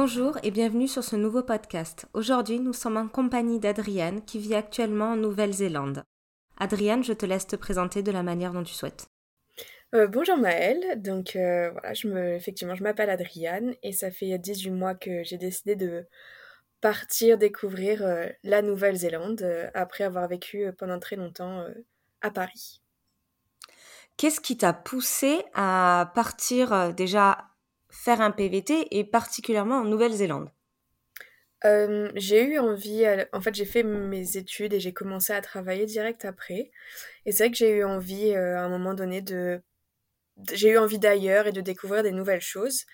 Bonjour et bienvenue sur ce nouveau podcast. Aujourd'hui, nous sommes en compagnie d'Adriane qui vit actuellement en Nouvelle-Zélande. Adriane, je te laisse te présenter de la manière dont tu souhaites. Euh, bonjour Maëlle, donc euh, voilà, je me, effectivement, je m'appelle Adriane et ça fait 18 mois que j'ai décidé de partir découvrir euh, la Nouvelle-Zélande après avoir vécu pendant très longtemps à Paris. Qu'est-ce qui t'a poussé à partir déjà faire un PVT et particulièrement en Nouvelle-Zélande euh, j'ai eu envie, en fait j'ai fait mes études et j'ai commencé à travailler direct après. Et c'est vrai que j'ai eu envie euh, à un moment donné de... J'ai eu envie d'ailleurs et de découvrir des nouvelles choses.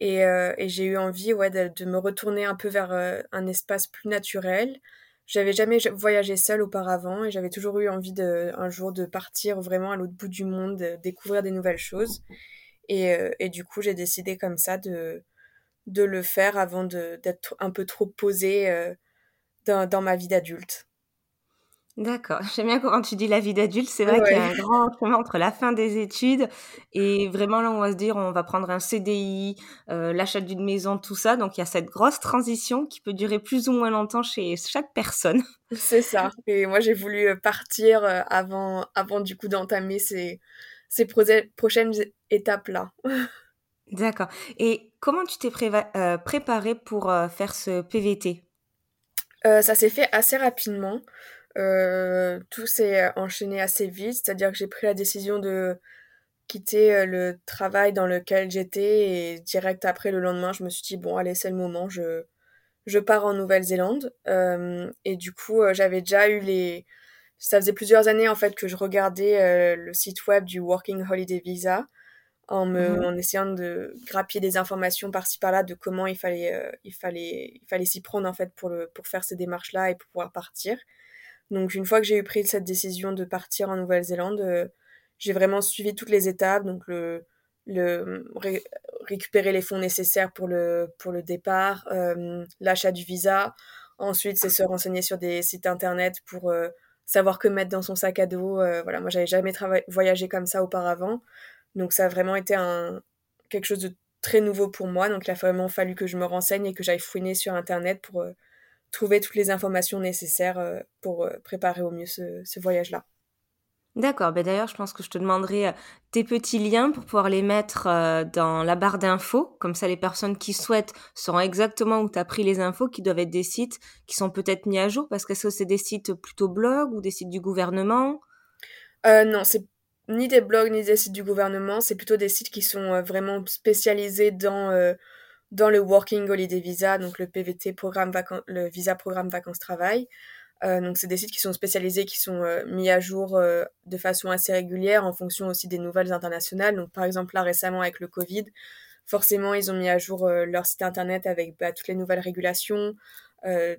Et, euh, j'ai eu envie ouais, de, me retourner un peu vers un espace plus naturel. J'avais jamais voyagé seule auparavant et j'avais toujours eu envie de, un jour de partir vraiment à l'autre bout du monde, de découvrir des nouvelles choses. Et, euh, et du coup, j'ai décidé comme ça de, de le faire avant d'être un peu trop posée euh, dans, dans, ma vie d'adulte. D'accord. J'aime bien quand tu dis la vie d'adulte. C'est vrai qu'il y a un grand chemin entre la fin des études et vraiment là, on va se dire, on va prendre un CDI, euh, l'achat d'une maison, tout ça. Donc, il y a cette grosse transition qui peut durer plus ou moins longtemps chez chaque personne. C'est ça. Et moi, j'ai voulu partir avant, avant du coup d'entamer ces, ces prochaines étapes-là. D'accord. Et comment tu t'es euh, préparé pour euh, faire ce PVT euh, Ça s'est fait assez rapidement. tout s'est enchaîné assez vite, c'est-à-dire que j'ai pris la décision de quitter le travail dans lequel j'étais et direct après le lendemain, je me suis dit bon allez c'est le moment, je je pars en Nouvelle-Zélande et du coup j'avais déjà eu les ça faisait plusieurs années en fait que je regardais euh, le site web du Working Holiday Visa en me mhm. en essayant de grappiller des informations par-ci par-là de comment il fallait euh, il fallait il fallait s'y prendre en fait pour le pour faire ces démarches là et pour pouvoir partir. Donc une fois que j'ai eu pris cette décision de partir en Nouvelle-Zélande, euh, j'ai vraiment suivi toutes les étapes donc le le récupérer les fonds nécessaires pour le pour le départ, l'achat du visa, ensuite c'est se renseigner sur des sites internet pour savoir que mettre dans son sac à dos. Euh, voilà, moi, j'avais jamais voyagé comme ça auparavant. Donc, ça a vraiment été un, quelque chose de très nouveau pour moi. Donc, il a vraiment fallu que je me renseigne et que j'aille fouiner sur Internet pour euh, trouver toutes les informations nécessaires euh, pour préparer au mieux ce voyage-là. D'accord, ben d'ailleurs, je pense que je te demanderai euh, tes petits liens pour pouvoir les mettre euh, dans la barre d'infos. Comme ça, les personnes qui souhaitent sauront exactement où tu as pris les infos, qui doivent être des sites qui sont peut-être mis à jour, parce que c'est des sites plutôt blogs ou des sites du gouvernement? Euh, Non, c'est ni des blogs ni des sites du gouvernement, c'est plutôt des sites qui sont vraiment spécialisés dans, dans le Working Holiday Visa, donc le PVT, programme le Visa Programme Vacances-Travail. Euh, donc c'est des sites qui sont spécialisés, qui sont euh, mis à jour euh, de façon assez régulière en fonction aussi des nouvelles internationales. Donc par exemple là récemment avec le Covid, forcément ils ont mis à jour leur site internet avec bah, toutes les nouvelles régulations,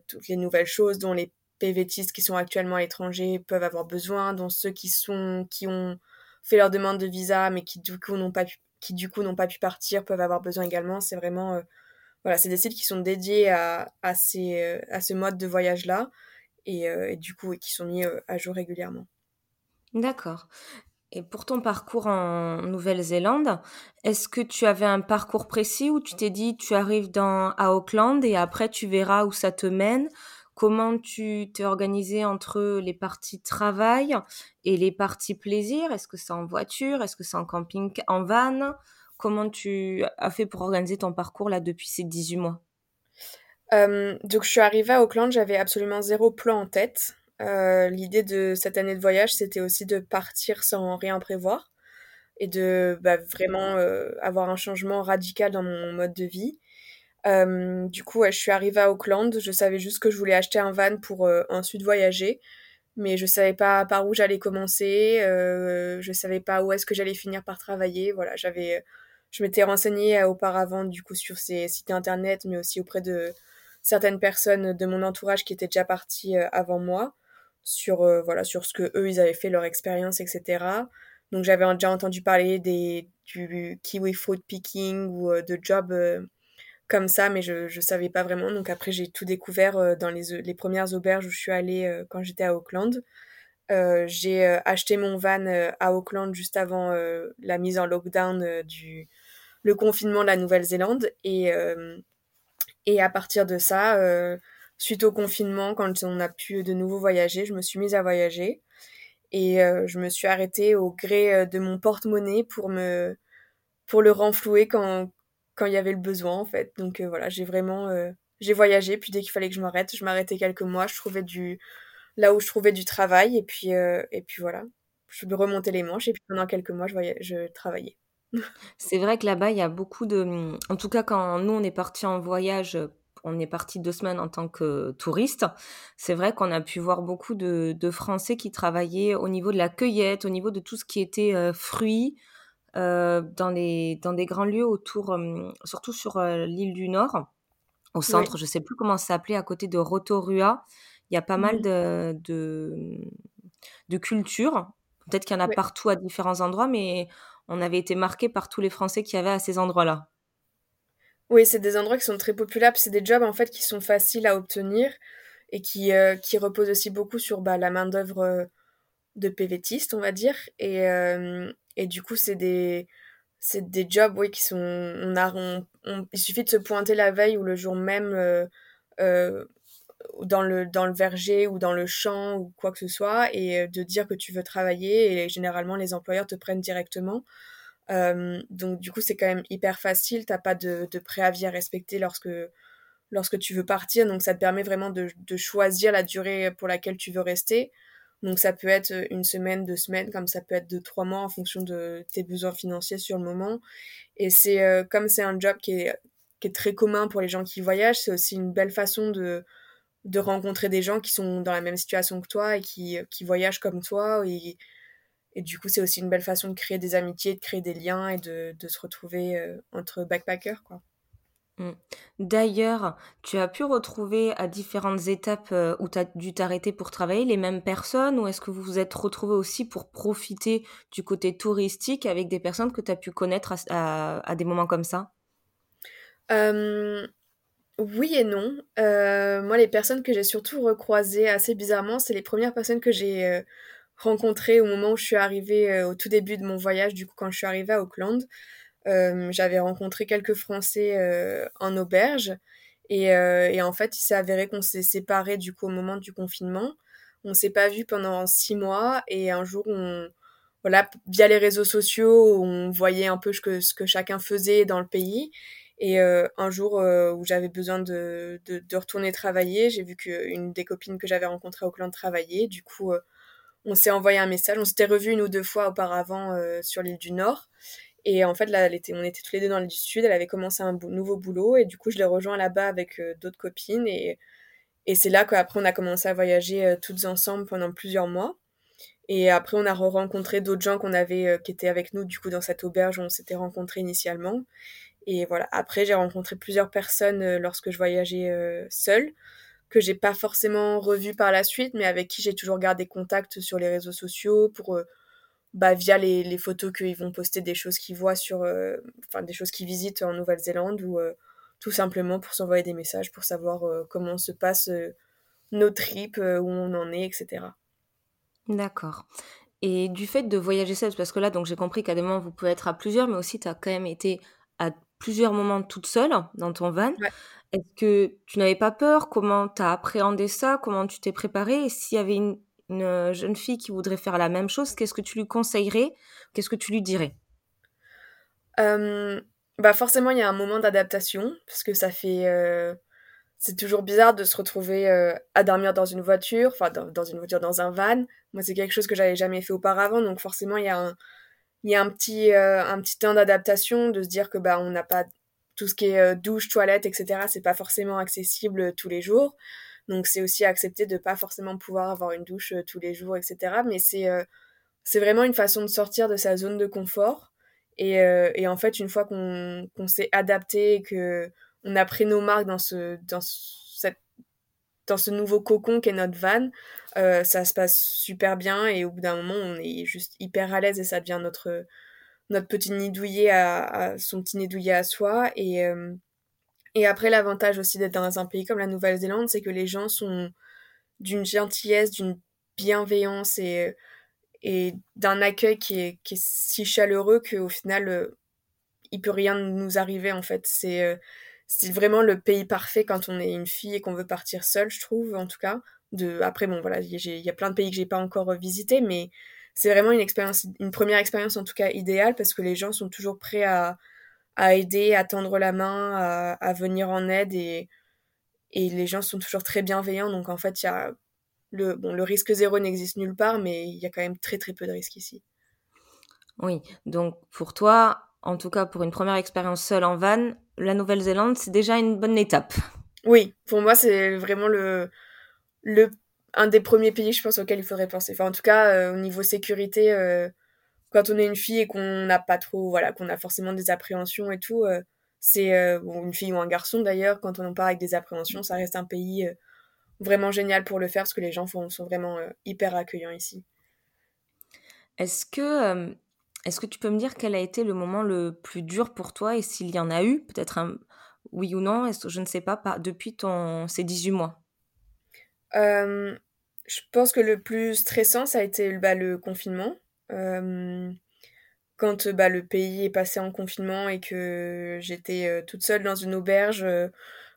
toutes les nouvelles choses dont les PVTistes qui sont actuellement à l'étranger peuvent avoir besoin, dont ceux qui sont qui ont fait leur demande de visa mais qui du coup n'ont pas pu, qui du coup n'ont pas pu partir peuvent avoir besoin également. C'est vraiment voilà, c'est des sites qui sont dédiés à, à, ces, à ce mode de voyage là. Euh, et, du coup qui sont mis euh, à jour régulièrement. D'accord. Et pour ton parcours en Nouvelle-Zélande, est-ce que tu avais un parcours précis où tu t'es dit tu arrives dans, à Auckland et après tu verras où ça te mène? Comment tu t'es organisé entre les parties travail et les parties plaisir? Est-ce que c'est en voiture? Est-ce que c'est en camping, en van? Comment tu as fait pour organiser ton parcours là depuis ces 18 mois? Euh, donc je suis arrivée à Auckland, j'avais absolument zéro plan en tête. Euh, L'idée de cette année de voyage, c'était aussi de partir sans rien prévoir et de bah, vraiment euh, avoir un changement radical dans mon mode de vie. Du coup, je suis arrivée à Auckland. Je savais juste que je voulais acheter un van pour ensuite voyager, mais je savais pas par où j'allais commencer. je savais pas où est-ce que j'allais finir par travailler. Voilà, j'avais je m'étais renseignée auparavant du coup sur ces sites internet, mais aussi auprès de certaines personnes de mon entourage qui étaient déjà parties avant moi sur voilà sur ce que eux ils avaient fait leur expérience etc donc j'avais déjà entendu parler des du kiwi fruit picking ou de jobs comme ça, mais je ne savais pas vraiment. Donc après, j'ai tout découvert euh, dans les, les, premières auberges où je suis allée euh, quand j'étais à Auckland. Euh, j'ai acheté mon van à Auckland juste avant la mise en lockdown du le confinement de la Nouvelle-Zélande. Et, et à partir de ça, suite au confinement, quand on a pu de nouveau voyager, je me suis mise à voyager. Et je me suis arrêtée au gré de mon porte-monnaie pour me pour le renflouer quand, quand il y avait le besoin en fait. Donc euh, voilà, j'ai vraiment euh, j'ai voyagé puis dès qu'il fallait que je m'arrête, je m'arrêtais quelques mois, je trouvais du là où je trouvais du travail et puis euh, et puis voilà, je remontais les manches et puis pendant quelques mois je voyais, je travaillais. C'est vrai que là-bas, il y a beaucoup de en tout cas quand nous on est parti en voyage on est parti deux semaines en tant que touriste. C'est vrai qu'on a pu voir beaucoup de, de, Français qui travaillaient au niveau de la cueillette, au niveau de tout ce qui était fruits, euh, dans, les, dans des grands lieux autour, surtout sur l'île du Nord, au centre, je ne sais plus comment ça s'appelait, à côté de Rotorua. Il y a pas mal mmh. de, de, de cultures. Peut-être qu'il y en a partout à différents endroits, mais on avait été marqué par tous les Français qui y avait à ces endroits-là. Oui, c'est des endroits qui sont très populaires, c'est des jobs en fait qui sont faciles à obtenir et qui, qui reposent aussi beaucoup sur bah, la main-d'œuvre de PVTiste, on va dire. Et, et du coup, c'est des, c'est des jobs oui, qui sont. On a, il suffit de se pointer la veille ou le jour même euh, euh, dans, le, dans le verger ou dans le champ ou quoi que ce soit et euh, de dire que tu veux travailler. Et généralement, les employeurs te prennent directement. donc, du coup, c'est quand même hyper facile. Tu n'as pas de, de, préavis à respecter lorsque, lorsque tu veux partir. Donc, ça te permet vraiment de, de choisir la durée pour laquelle tu veux rester. Donc ça peut être euh, une semaine, deux semaines, comme ça peut être de trois mois en fonction de tes besoins financiers sur le moment. Et c'est euh, comme c'est un job qui est, qui est très commun pour les gens qui voyagent, c'est aussi une belle façon de, de rencontrer des gens qui sont dans la même situation que toi et qui, qui voyagent comme toi. Et, et du coup, c'est aussi une belle façon de créer des amitiés, de créer des liens et de, de se retrouver euh, entre backpackers, quoi. Mmh. D'ailleurs, tu as pu retrouver à différentes étapes euh, où tu as dû t'arrêter pour travailler les mêmes personnes ou est-ce que vous vous êtes retrouvés aussi pour profiter du côté touristique avec des personnes que tu as pu connaître à, des moments comme ça? Oui et non. Euh, moi, les personnes que j'ai surtout recroisées assez bizarrement, c'est les premières personnes que j'ai euh, rencontrées au moment où je suis arrivée au tout début de mon voyage, du coup quand je suis arrivée à Auckland. Euh, j'avais rencontré quelques Français euh, en auberge et, euh, et, en fait, il s'est avéré qu'on s'est séparés du coup au moment du confinement. On s'est pas vu pendant six mois et un jour, voilà, via les réseaux sociaux, on voyait un peu ce que chacun faisait dans le pays. Et euh, un jour euh, où j'avais besoin de, retourner travailler, j'ai vu qu'une des copines que j'avais rencontrées au clan travaillait. Du coup, on s'est envoyé un message. On s'était revu une ou deux fois auparavant sur l'île du Nord. Et en fait, là, on était tous les deux dans le sud. Elle avait commencé un nouveau boulot. Et du coup, je l'ai rejoint là-bas avec euh, d'autres copines. Et, c'est là qu'après, on a commencé à voyager euh, toutes ensemble pendant plusieurs mois. Et après, on a rencontré d'autres gens qu'on avait, euh, qui étaient avec nous, du coup, dans cette auberge où on s'était rencontrés initialement. Et voilà. Après, j'ai rencontré plusieurs personnes lorsque je voyageais seule, que j'ai pas forcément revues par la suite, mais avec qui j'ai toujours gardé contact sur les réseaux sociaux pour bah, via les, les photos qu'ils vont poster des choses qu'ils voient sur, euh, enfin des choses qu'ils visitent en Nouvelle-Zélande ou euh, tout simplement pour s'envoyer des messages pour savoir euh, comment se passe nos trips, où on en est, etc. D'accord. Et du fait de voyager seule, parce que là, donc j'ai compris qu'à des moments vous pouvez être à plusieurs, mais aussi tu as quand même été à plusieurs moments toute seule dans ton van. Est-ce que tu n'avais pas peur? Comment tu as appréhendé ça? Comment tu t'es préparé Et s'il y avait une, une euh, jeune fille qui voudrait faire la même chose, qu'est-ce que tu lui conseillerais? Qu'est-ce que tu lui dirais? Euh, bah forcément, il y a un moment d'adaptation, parce que ça fait... Euh, c'est toujours bizarre de se retrouver à dormir dans une voiture, enfin dans, une voiture, dans un van. Moi, c'est quelque chose que j'avais jamais fait auparavant, donc forcément, il y a un, il y a un petit, un petit temps d'adaptation, de se dire que bah, on n'a pas tout ce qui est douche, toilette, etc. C'est pas forcément accessible tous les jours. Donc c'est aussi accepter de pas forcément pouvoir avoir une douche euh, tous les jours, etc. Mais c'est euh, c'est vraiment une façon de sortir de sa zone de confort Et, et en fait, une fois qu'on qu'on s'est adapté et que on a pris nos marques dans ce, dans cette, dans ce nouveau cocon qu'est notre van, euh, ça se passe super bien et au bout d'un moment, on est juste hyper à l'aise et ça devient notre, notre petit nid douillet à, son petit nid douillet à soi. Et, euh, et après, l'avantage aussi d'être dans un pays comme la Nouvelle-Zélande, c'est que les gens sont d'une gentillesse, d'une bienveillance et, et d'un accueil qui est, si chaleureux qu'au final, euh, il peut rien nous arriver en fait. C'est c'est vraiment le pays parfait quand on est une fille et qu'on veut partir seule, je trouve, en tout cas. De, après, bon, voilà, il y a plein de pays que j'ai pas encore visités, mais c'est vraiment une expérience, une première expérience en tout cas idéale parce que les gens sont toujours prêts à, à aider, à tendre la main, à, à venir en aide et, et les gens sont toujours très bienveillants. Donc en fait, il y a le, bon, le risque zéro n'existe nulle part, mais il y a quand même très très peu de risques ici. Oui, donc pour toi, en tout cas pour une première expérience seule en van, la Nouvelle-Zélande, c'est déjà une bonne étape. Oui, pour moi, c'est vraiment le, le, un des premiers pays, je pense, auquel il faudrait penser. Enfin, en tout cas, euh, au niveau sécurité, euh, quand on est une fille et qu'on n'a pas trop, voilà, qu'on a forcément des appréhensions et tout, euh, c'est, bon, une fille ou un garçon d'ailleurs, quand on en part avec des appréhensions, ça reste un pays vraiment génial pour le faire parce que les gens sont vraiment hyper accueillants ici. Est-ce que est-ce que tu peux me dire quel a été le moment le plus dur pour toi et s'il y en a eu, peut-être un oui ou non, je ne sais pas, depuis ton, ces 18 mois? Je pense que le plus stressant, ça a été bah, le confinement. Quand bah, le pays est passé en confinement et que j'étais toute seule dans une auberge,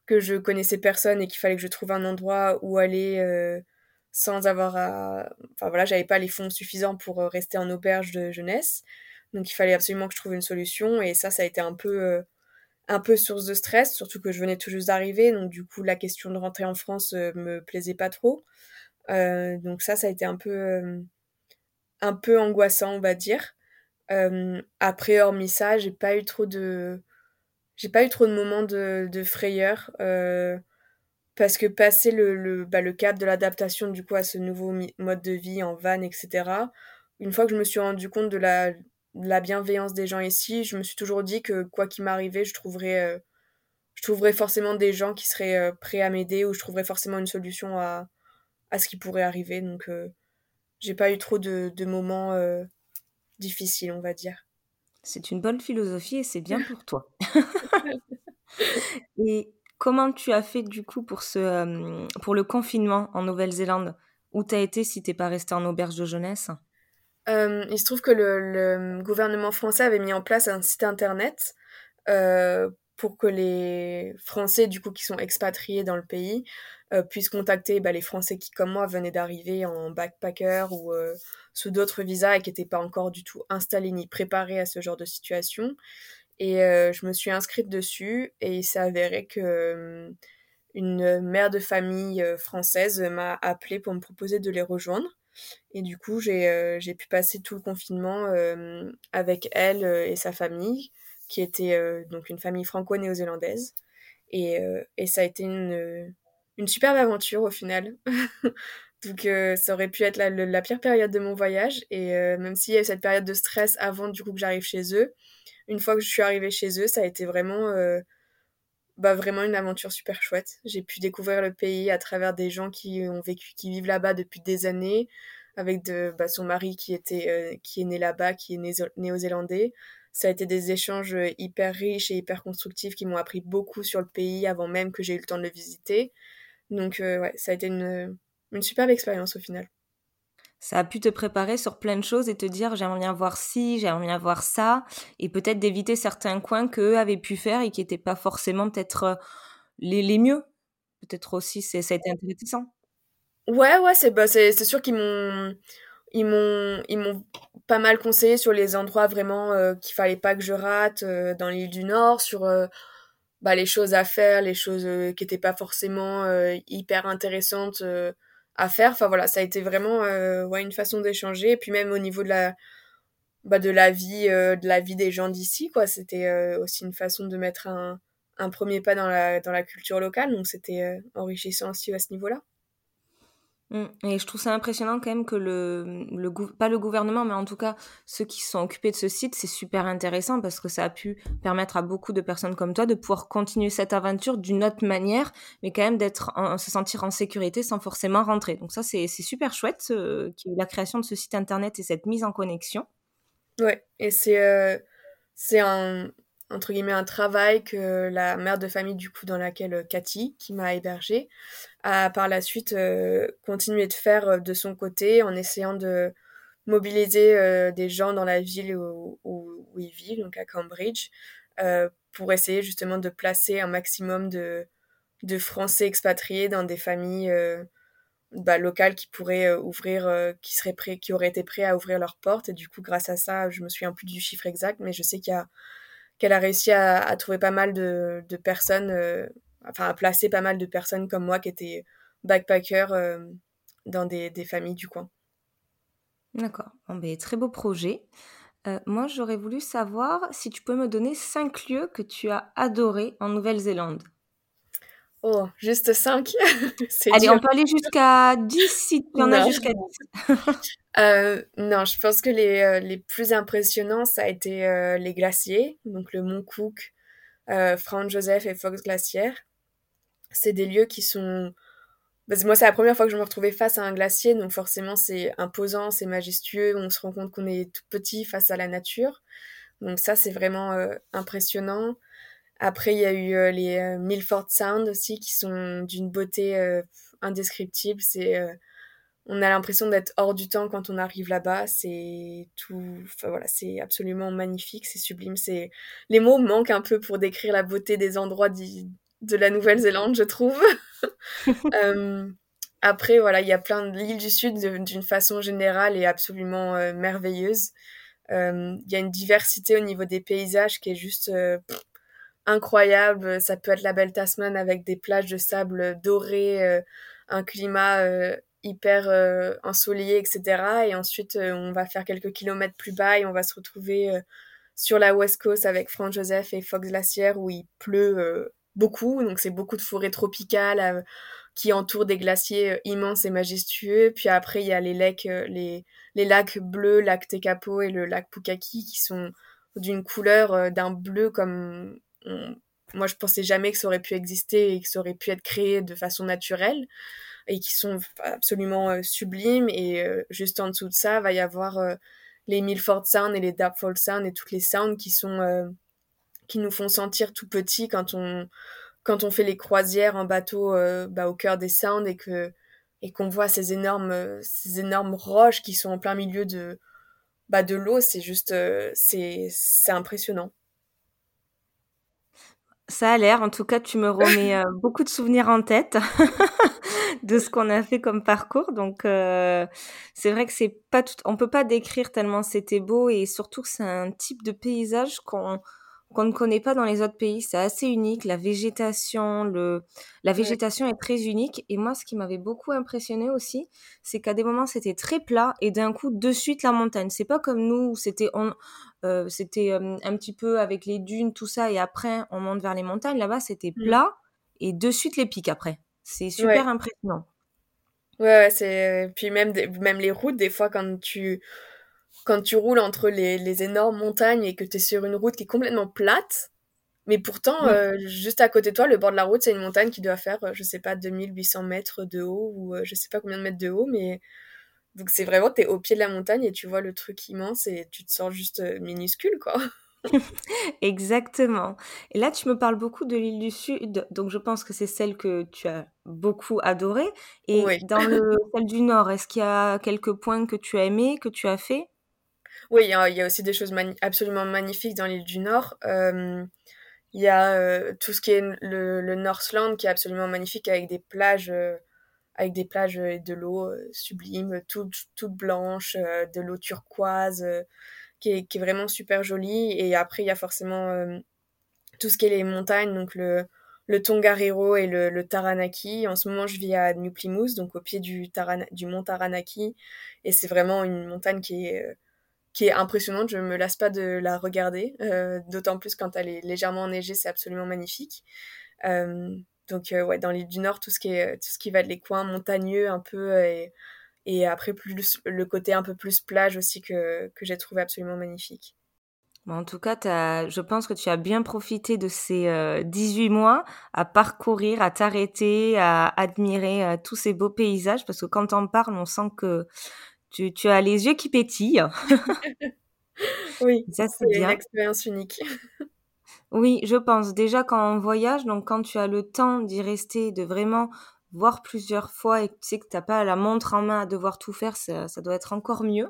que je connaissais personne et qu'il fallait que je trouve un endroit où aller sans avoir à... Enfin voilà, j'avais pas les fonds suffisants pour euh, rester en auberge de jeunesse. Donc il fallait absolument que je trouve une solution et ça, ça a été un peu, euh, un peu source de stress, surtout que je venais tout juste d'arriver. Donc du coup, la question de rentrer en France euh, me plaisait pas trop. donc ça, ça a été un peu, un peu angoissant, on va dire. après, hormis ça, j'ai pas eu trop de... J'ai pas eu trop de moments de, de frayeur parce que passer le, le, bah, le cap de l'adaptation du coup à ce nouveau mode de vie en van, etc., une fois que je me suis rendu compte de la, la bienveillance des gens ici, je me suis toujours dit que quoi qu'il m'arrivait, je trouverais, euh, je trouverais forcément des gens qui seraient euh, prêts à m'aider ou je trouverais forcément une solution à, à ce qui pourrait arriver. Donc, euh, j'ai pas eu trop de, de moments difficiles, on va dire. C'est une bonne philosophie et c'est bien pour toi. et Comment tu as fait du coup pour, ce, euh, pour le confinement en Nouvelle-Zélande? Où t'as été si t'es pas resté en auberge de jeunesse? Euh, Il se trouve que le, gouvernement français avait mis en place un site internet euh, pour que les Français du coup qui sont expatriés dans le pays puissent contacter bah, les Français qui comme moi venaient d'arriver en backpacker ou sous d'autres visas et qui n'étaient pas encore du tout installés ni préparés à ce genre de situation. Et euh, je me suis inscrite dessus et il s'est avéré que euh, une mère de famille euh, française m'a appelé pour me proposer de les rejoindre. Et du coup, j'ai j'ai pu passer tout le confinement avec elle et sa famille, qui était donc une famille franco-néo-zélandaise. Et, et ça a été une, une superbe aventure au final. Donc ça aurait pu être la, pire période de mon voyage. Et même s'il y a eu cette période de stress avant du coup que j'arrive chez eux, une fois que je suis arrivée chez eux, ça a été vraiment, euh, bah, vraiment une aventure super chouette. J'ai pu découvrir le pays à travers des gens qui ont vécu, qui vivent là-bas depuis des années, avec de, bah, son mari qui, était, euh, qui est né là-bas, qui est néo-zélandais. Ça a été des échanges hyper riches et hyper constructifs qui m'ont appris beaucoup sur le pays avant même que j'ai eu le temps de le visiter. Donc euh, ouais, ça a été une, une superbe expérience au final ça a pu te préparer sur plein de choses et te dire j'aimerais bien voir ci, j'aimerais bien voir ça, et peut-être d'éviter certains coins qu'eux avaient pu faire et qui n'étaient pas forcément peut-être euh, les, les mieux. Peut-être aussi, ça a été intéressant. Ouais, ouais, c'est bah, c'est sûr qu'ils m'ont ils m'ont ils m'ont pas mal conseillé sur les endroits vraiment euh, qu'il fallait pas que je rate euh, dans l'île du Nord, sur bah, les choses à faire, les choses qui n'étaient pas forcément hyper intéressantes à faire. Enfin voilà, ça a été vraiment euh, ouais, une façon d'échanger. Et puis même au niveau de la, bah, de la vie, euh, de la vie des gens d'ici, quoi. C'était euh, aussi une façon de mettre un, un, premier pas dans la, dans la culture locale. Donc c'était enrichissant aussi à ce niveau-là. Mmh. Et je trouve ça impressionnant quand même que le, le pas le gouvernement, mais en tout cas ceux qui sont occupés de ce site, c'est super intéressant parce que ça a pu permettre à beaucoup de personnes comme toi de pouvoir continuer cette aventure d'une autre manière, mais quand même d'être, se sentir en sécurité sans forcément rentrer. Donc ça, c'est super chouette, la création de ce site internet et cette mise en connexion. Ouais, et c'est euh, c'est un, entre guillemets un travail que la mère de famille du coup dans laquelle euh, Cathy qui m'a hébergée a par la suite euh, continué de faire euh, de son côté en essayant de mobiliser des gens dans la ville où, où, il vit donc à Cambridge pour essayer justement de placer un maximum de de Français expatriés dans des familles bah, locales qui pourraient ouvrir qui seraient prêts qui auraient été prêts à ouvrir leurs portes. Et du coup grâce à ça je me souviens plus du chiffre exact mais je sais qu'il y a qu'elle a réussi à, trouver pas mal de, personnes, euh, enfin à placer pas mal de personnes comme moi qui étaient backpackers euh, dans des, familles du coin. D'accord. Bon, ben, très beau projet. Euh, moi, j'aurais voulu savoir si tu peux me donner cinq lieux que tu as adorés en Nouvelle-Zélande. Oh, juste cinq Allez, on peut aller jusqu'à 10 si tu en as jusqu'à 10. Euh, non, je pense que les, euh, les plus impressionnants, ça a été euh, les glaciers, donc le Mont Cook, Franz Joseph et Fox Glacière. C'est des lieux qui sont... Parce que moi, c'est la première fois que je me retrouvais face à un glacier, donc forcément, c'est imposant, c'est majestueux, on se rend compte qu'on est tout petit face à la nature. Donc ça, c'est vraiment impressionnant. Après, il y a eu les Milford Sound aussi, qui sont d'une beauté indescriptible. C'est on a l'impression d'être hors du temps quand on arrive là-bas. C'est tout, enfin voilà, c'est absolument magnifique, c'est sublime. C'est les mots manquent un peu pour décrire la beauté des endroits de la Nouvelle-Zélande, je trouve. Euh, après, voilà, il y a plein de l'île du Sud d'une façon générale et absolument euh, merveilleuse. Euh, il y a une diversité au niveau des paysages qui est juste incroyable. Ça peut être la belle Tasman avec des plages de sable doré, un climat hyper euh, ensoleillé, etc. Et ensuite, euh, on va faire quelques kilomètres plus bas et on va se retrouver euh, sur la West Coast avec Franz Joseph et Fox Glacier où il pleut beaucoup. Donc, c'est beaucoup de forêts tropicales qui entourent des glaciers immenses et majestueux. Puis après, il y a les lacs, les, les lacs bleus, lac Tekapo et le lac Pukaki qui sont d'une couleur d'un bleu comme moi je pensais jamais que ça aurait pu exister et que ça aurait pu être créé de façon naturelle et qui sont absolument euh, sublimes. Et euh, juste en dessous de ça, va y avoir euh, les Milford Sound et les Dapford Sound et toutes les sounds qui sont qui nous font sentir tout petits quand on quand on fait les croisières en bateau bah, au cœur des sounds et que et qu'on voit ces énormes ces énormes roches qui sont en plein milieu de bah, de l'eau c'est juste c'est c'est impressionnant ça a l'air, en tout cas, tu me remets beaucoup de souvenirs en tête. de ce qu'on a fait comme parcours. Donc, euh, c'est vrai que c'est pas tout, on peut pas décrire tellement c'était beau et surtout c'est un type de paysage qu'on qu'on ne connaît pas dans les autres pays. C'est assez unique. La végétation, le, la végétation est très unique. Et moi, ce qui m'avait beaucoup impressionné aussi, c'est qu'à des moments, c'était très plat et d'un coup, de suite, la montagne. C'est pas comme nous où c'était, euh, c'était euh, un petit peu avec les dunes, tout ça, et après, on monte vers les montagnes. Là-bas, c'était mmh. plat et de suite les pics après. C'est super impressionnant. Ouais, c'est puis même même les routes des fois quand tu quand tu roules entre les, les énormes montagnes et que tu es sur une route qui est complètement plate, mais pourtant euh, juste à côté de toi, le bord de la route, c'est une montagne qui doit faire je sais pas 2800 mètres de haut ou euh, je sais pas combien de mètres de haut mais donc c'est vraiment tu es au pied de la montagne et tu vois le truc immense et tu te sens juste euh, minuscule quoi. Exactement. Et là, tu me parles beaucoup de l'île du Sud, donc je pense que c'est celle que tu as beaucoup adorée. Et dans le, celle du Nord, est-ce qu'il y a quelques points que tu as aimés, que tu as fait? Oui, il y, a, aussi des choses absolument magnifiques dans l'île du Nord. il y a tout ce qui est le, Northland qui est absolument magnifique avec des plages, avec des plages et de l'eau sublime, toute, toute blanche, de l'eau turquoise qui est, vraiment super jolie. Et après, il y a forcément euh, tout ce qui est les montagnes, donc le, le Tongariro et le, le, Taranaki. En ce moment, je vis à New Plymouth, donc au pied du, du mont Taranaki. Et c'est vraiment une montagne qui est, euh, qui est impressionnante. Je me lasse pas de la regarder, euh, d'autant plus quand elle est légèrement enneigée, c'est absolument magnifique. Donc ouais, dans l'île du Nord, tout ce qui est tout ce qui va de les coins montagneux un peu et, et après plus le côté un peu plus plage aussi que, que j'ai trouvé absolument magnifique. en tout cas, as, je pense que tu as bien profité de ces 18 mois à parcourir, à t'arrêter, à admirer tous ces beaux paysages, parce que quand on parle, on sent que tu, tu as les yeux qui pétillent. oui, ça c'est une expérience unique. oui, je pense. Déjà quand on voyage, donc quand tu as le temps d'y rester, de vraiment voir plusieurs fois et que tu sais que tu n'as pas la montre en main à devoir tout faire, ça, doit être encore mieux.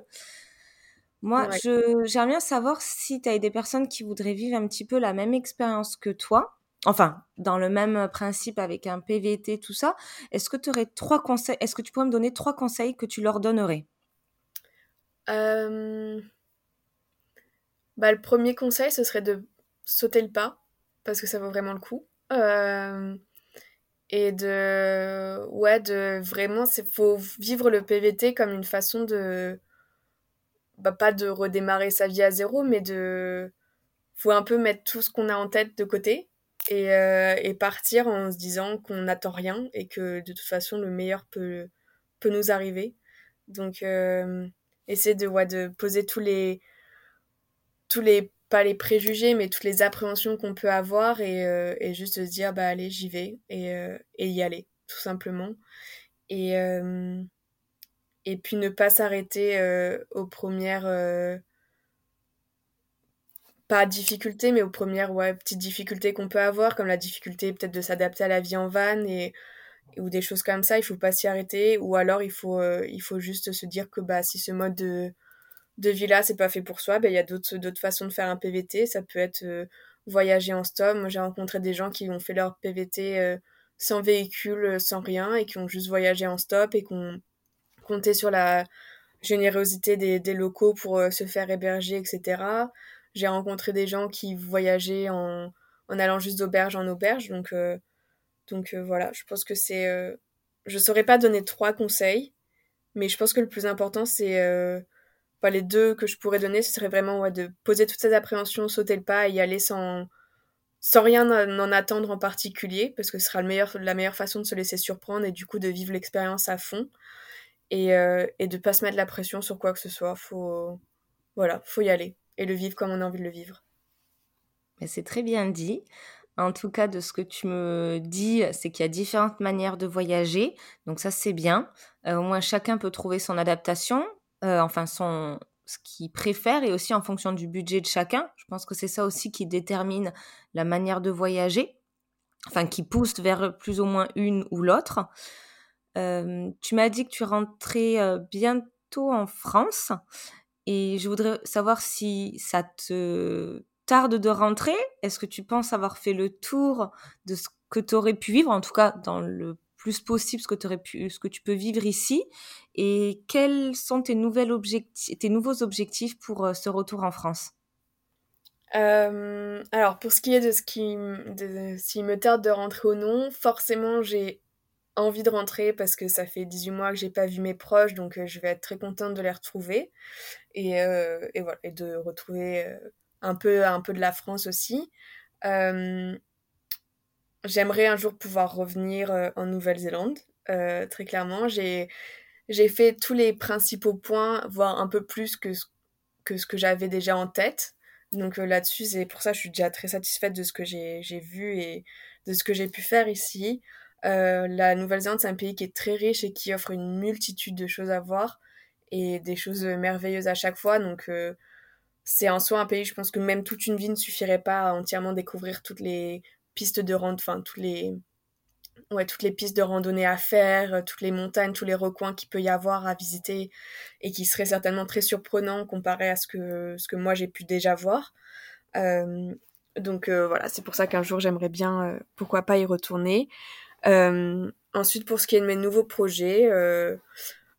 Moi, j'aimerais bien savoir si tu as des personnes qui voudraient vivre un petit peu la même expérience que toi, enfin, dans le même principe avec un PVT, tout ça. Est-ce que tu aurais trois conseils, est-ce que tu pourrais me donner trois conseils que tu leur donnerais? Euh, bah, le premier conseil, ce serait de sauter le pas, parce que ça vaut vraiment le coup. Euh, et de. Ouais, de vraiment, il faut vivre le PVT comme une façon de. Bah, pas de redémarrer sa vie à zéro, mais de. Faut un peu mettre tout ce qu'on a en tête de côté et, euh, et partir en se disant qu'on n'attend rien et que de toute façon, le meilleur peut, peut nous arriver. Donc, essayer de, poser tous les, pas les préjugés, mais toutes les appréhensions qu'on peut avoir et, euh, et, juste se dire, bah allez, j'y vais et, euh, y aller, tout simplement. Et, euh, et puis ne pas s'arrêter aux premières, pas difficultés, mais aux premières petites difficultés qu'on peut avoir, comme la difficulté peut-être de s'adapter à la vie en van et ou des choses comme ça, il faut pas s'y arrêter, ou alors il faut, euh, il faut juste se dire que bah, si ce mode de, de vie-là, c'est pas fait pour soi, bah, il y a d'autres, d'autres façons de faire un PVT, ça peut être euh, voyager en stop, moi j'ai rencontré des gens qui ont fait leur PVT euh, sans véhicule, sans rien, et qui ont juste voyagé en stop, et qui ont compté sur la générosité des, des locaux pour se faire héberger, etc. J'ai rencontré des gens qui voyageaient en, en allant juste d'auberge en auberge, donc donc euh, voilà, je pense que c'est. Euh, je saurais pas donner trois conseils, mais je pense que le plus important, c'est. Euh, les deux que je pourrais donner, ce serait vraiment de poser toutes ces appréhensions, sauter le pas et y aller sans, sans rien en attendre en particulier, parce que ce sera la meilleure façon de se laisser surprendre et du coup de vivre l'expérience à fond et, de pas se mettre la pression sur quoi que ce soit. Faut, voilà, faut y aller et le vivre comme on a envie de le vivre. C'est très bien dit. En tout cas, de ce que tu me dis, c'est qu'il y a différentes manières de voyager. Donc ça, c'est bien. Euh, au moins, chacun peut trouver son adaptation, euh, enfin son ce qu'il préfère et aussi en fonction du budget de chacun. Je pense que c'est ça aussi qui détermine la manière de voyager, enfin qui pousse vers plus ou moins une ou l'autre. Euh, tu m'as dit que tu rentrais bientôt en France et je voudrais savoir si ça te tarde de rentrer, est-ce que tu penses avoir fait le tour de ce que tu aurais pu vivre, en tout cas dans le plus possible ce que, aurais pu, ce que tu peux vivre ici? Et quels sont tes, nouvelles objectifs, tes nouveaux objectifs pour euh, ce retour en France? Euh, alors, pour ce qui est de ce qui de, me tarde de rentrer ou non, forcément, j'ai envie de rentrer parce que ça fait 18 mois que j'ai pas vu mes proches, donc euh, je vais être très contente de les retrouver. Et, et voilà, et de retrouver un peu, un peu de la France aussi. Euh, j'aimerais un jour pouvoir revenir euh, en Nouvelle-Zélande, euh, très clairement. J'ai, fait tous les principaux points, voire un peu plus que, que ce que j'avais déjà en tête. Donc là-dessus, c'est pour ça que je suis déjà très satisfaite de ce que j'ai, j'ai vu et de ce que j'ai pu faire ici. la Nouvelle-Zélande, c'est un pays qui est très riche et qui offre une multitude de choses à voir et des choses merveilleuses à chaque fois. Donc c'est en soi un pays, je pense que même toute une vie ne suffirait pas à entièrement découvrir toutes les pistes de randonnée, enfin toutes les ouais, toutes les pistes de randonnée à faire, euh, toutes les montagnes, tous les recoins qu'il peut y avoir à visiter et qui seraient certainement très surprenants comparé à ce que, ce que moi j'ai pu déjà voir. Euh, donc euh, voilà, c'est pour ça qu'un jour j'aimerais bien, pourquoi pas y retourner. ensuite, pour ce qui est de mes nouveaux projets,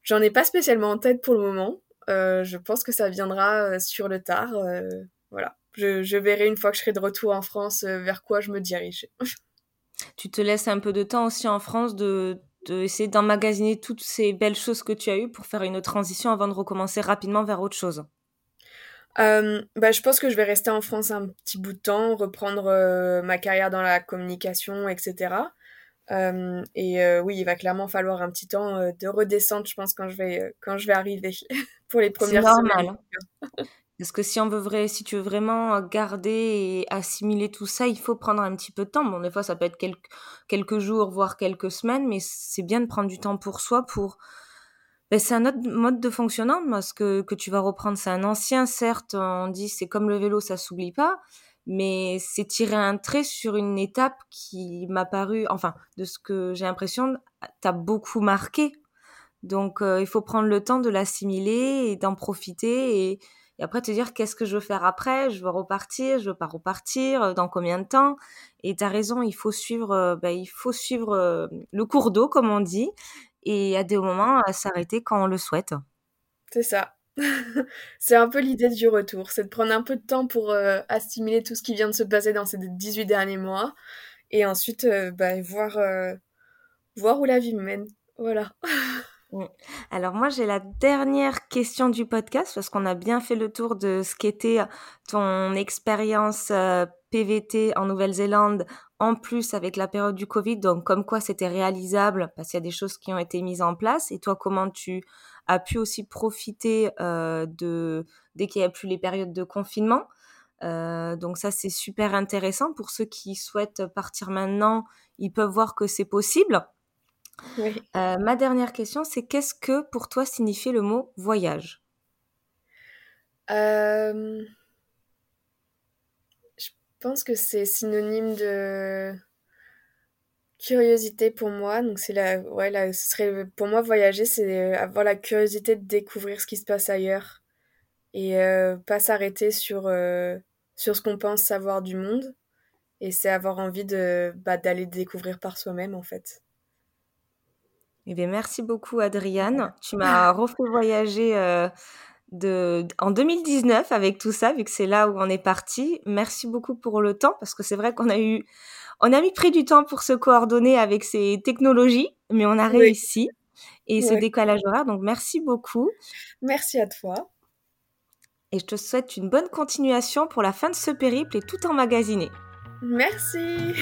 j'en ai pas spécialement en tête pour le moment. Euh, je pense que ça viendra euh, sur le tard. Euh, voilà. Je, verrai une fois que je serai de retour en France vers quoi je me dirige. tu te laisses un peu de temps aussi en France de, essayer d'emmagasiner toutes ces belles choses que tu as eues pour faire une transition avant de recommencer rapidement vers autre chose bah, je pense que je vais rester en France un petit bout de temps, reprendre ma carrière dans la communication, etc. et oui, il va clairement falloir un petit temps de redescente, je pense, quand je vais, quand je vais arriver pour les premières normal. semaines. Parce que si on veut vrai, si tu veux vraiment garder et assimiler tout ça, il faut prendre un petit peu de temps. Bon, des fois, ça peut être quelques, quelques jours, voire quelques semaines, mais c'est bien de prendre du temps pour soi, pour ben, c'est un autre mode de fonctionnement parce que, que tu vas reprendre. C'est un ancien, certes, on dit c'est comme le vélo, ça s'oublie pas, mais c'est tirer un trait sur une étape qui m'a paru, enfin, de ce que j'ai l'impression, t'as beaucoup marqué. Donc, euh, il faut prendre le temps de l'assimiler et d'en profiter et, et, après te dire qu'est-ce que je veux faire après, je veux repartir, je veux pas repartir, euh, dans combien de temps? Et t'as raison, il faut suivre, euh, ben, il faut suivre le cours d'eau, comme on dit, et à des moments s'arrêter quand on le souhaite. C'est ça. c'est un peu l'idée du retour, c'est de prendre un peu de temps pour euh, assimiler tout ce qui vient de se passer dans ces 18 derniers mois et ensuite euh, bah, voir, euh, voir où la vie mène. Voilà. Alors moi j'ai la dernière question du podcast parce qu'on a bien fait le tour de ce qu'était ton expérience PVT en Nouvelle-Zélande en plus avec la période du Covid, donc comme quoi c'était réalisable parce qu'il y a des choses qui ont été mises en place. Et toi, comment tu as pu aussi profiter de dès qu'il n'y a plus les périodes de confinement. Donc ça c'est super intéressant. Pour ceux qui souhaitent partir maintenant, ils peuvent voir que c'est possible. Euh, ma dernière question, c'est qu'est-ce que pour toi signifie le mot voyage? Je pense que c'est synonyme de curiosité pour moi. Donc c'est la, ouais, là, ce serait pour moi voyager, c'est avoir la curiosité de découvrir ce qui se passe ailleurs et euh, pas s'arrêter sur euh, sur ce qu'on pense savoir du monde. Et c'est avoir envie de bah, d'aller découvrir par soi-même en fait. Eh bien, merci beaucoup, Adriane. Tu m'as refait voyager euh, de, en 2019 avec tout ça, vu que c'est là où on est parti. Merci beaucoup pour le temps, parce que c'est vrai qu'on a eu, on a mis pris du temps pour se coordonner avec ces technologies, mais on a réussi. Et ce décalage horaire, donc merci beaucoup. Merci à toi. Et je te souhaite une bonne continuation pour la fin de ce périple et tout emmagasiné. Merci.